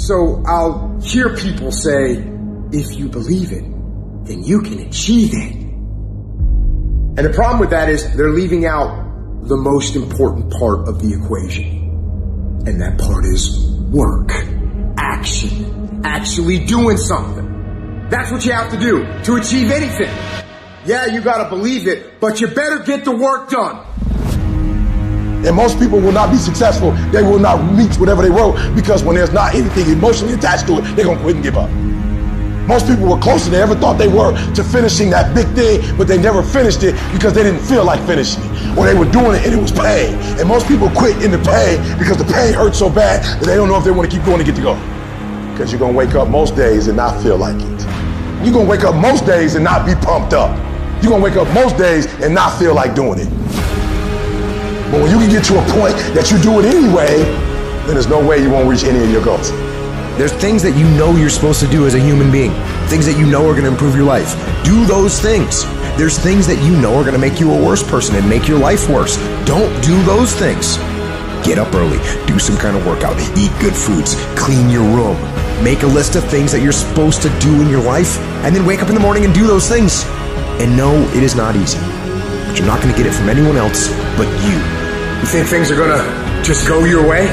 So I'll hear people say, if you believe it, then you can achieve it. And the problem with that is they're leaving out the most important part of the equation. And that part is work, action, actually doing something. That's what you have to do to achieve anything. Yeah, you gotta believe it, but you better get the work done. And most people will not be successful. They will not reach whatever they wrote because when there's not anything emotionally attached to it, they're gonna quit and give up. Most people were closer than they ever thought they were to finishing that big thing, but they never finished it because they didn't feel like finishing it. Or they were doing it and it was pain. And most people quit in the pain because the pain hurts so bad that they don't know if they want to keep going to get to go. Because you're gonna wake up most days and not feel like it. You're gonna wake up most days and not be pumped up. You're gonna wake up most days and not feel like doing it. But when you can get to a point that you do it anyway, then there's no way you won't reach any of your goals. There's things that you know you're supposed to do as a human being, things that you know are going to improve your life. Do those things. There's things that you know are going to make you a worse person and make your life worse. Don't do those things. Get up early, do some kind of workout, eat good foods, clean your room, make a list of things that you're supposed to do in your life, and then wake up in the morning and do those things. And no, it is not easy. But you're not going to get it from anyone else but you. You think things are gonna just go your way?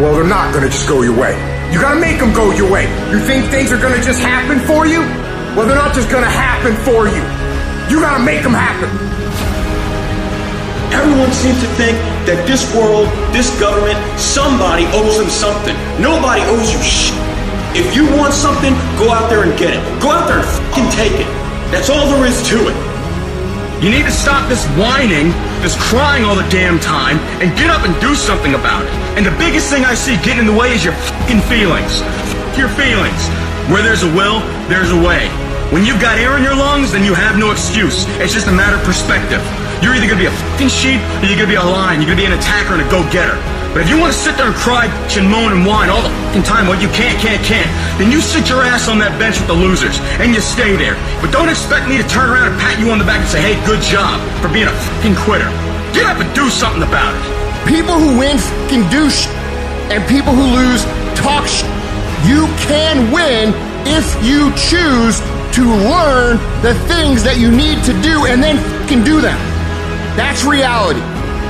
Well, they're not gonna just go your way. You gotta make them go your way. You think things are gonna just happen for you? Well, they're not just gonna happen for you. You gotta make them happen. Everyone seems to think that this world, this government, somebody owes them something. Nobody owes you shit. If you want something, go out there and get it. Go out there and fucking take it. That's all there is to it. You need to stop this whining, this crying all the damn time, and get up and do something about it. And the biggest thing I see getting in the way is your fucking feelings. F- your feelings. Where there's a will, there's a way. When you've got air in your lungs, then you have no excuse. It's just a matter of perspective. You're either gonna be a fucking sheep or you're gonna be a lion. You're gonna be an attacker and a go-getter. But if you want to sit there and cry and moan and whine all the fucking time, well, you can't, can't, can't, then you sit your ass on that bench with the losers and you stay there. But don't expect me to turn around and pat you on the back and say, hey, good job for being a fucking quitter. Get up and do something about it. People who win fucking do sh- and people who lose talk sh- You can win if you choose to learn the things that you need to do and then fucking do them. That's reality.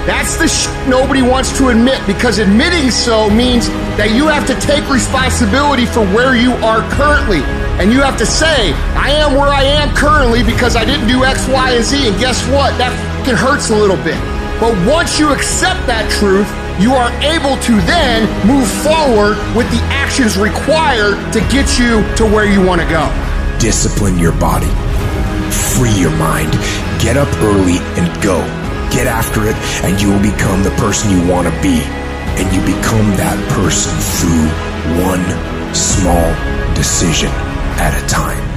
That's the sh- nobody wants to admit because admitting so means that you have to take responsibility for where you are currently. And you have to say, I am where I am currently because I didn't do X, Y, and Z. And guess what? That fucking hurts a little bit. But once you accept that truth, you are able to then move forward with the actions required to get you to where you want to go. Discipline your body. Free your mind. Get up early and go. Get after it, and you will become the person you want to be. And you become that person through one small decision at a time.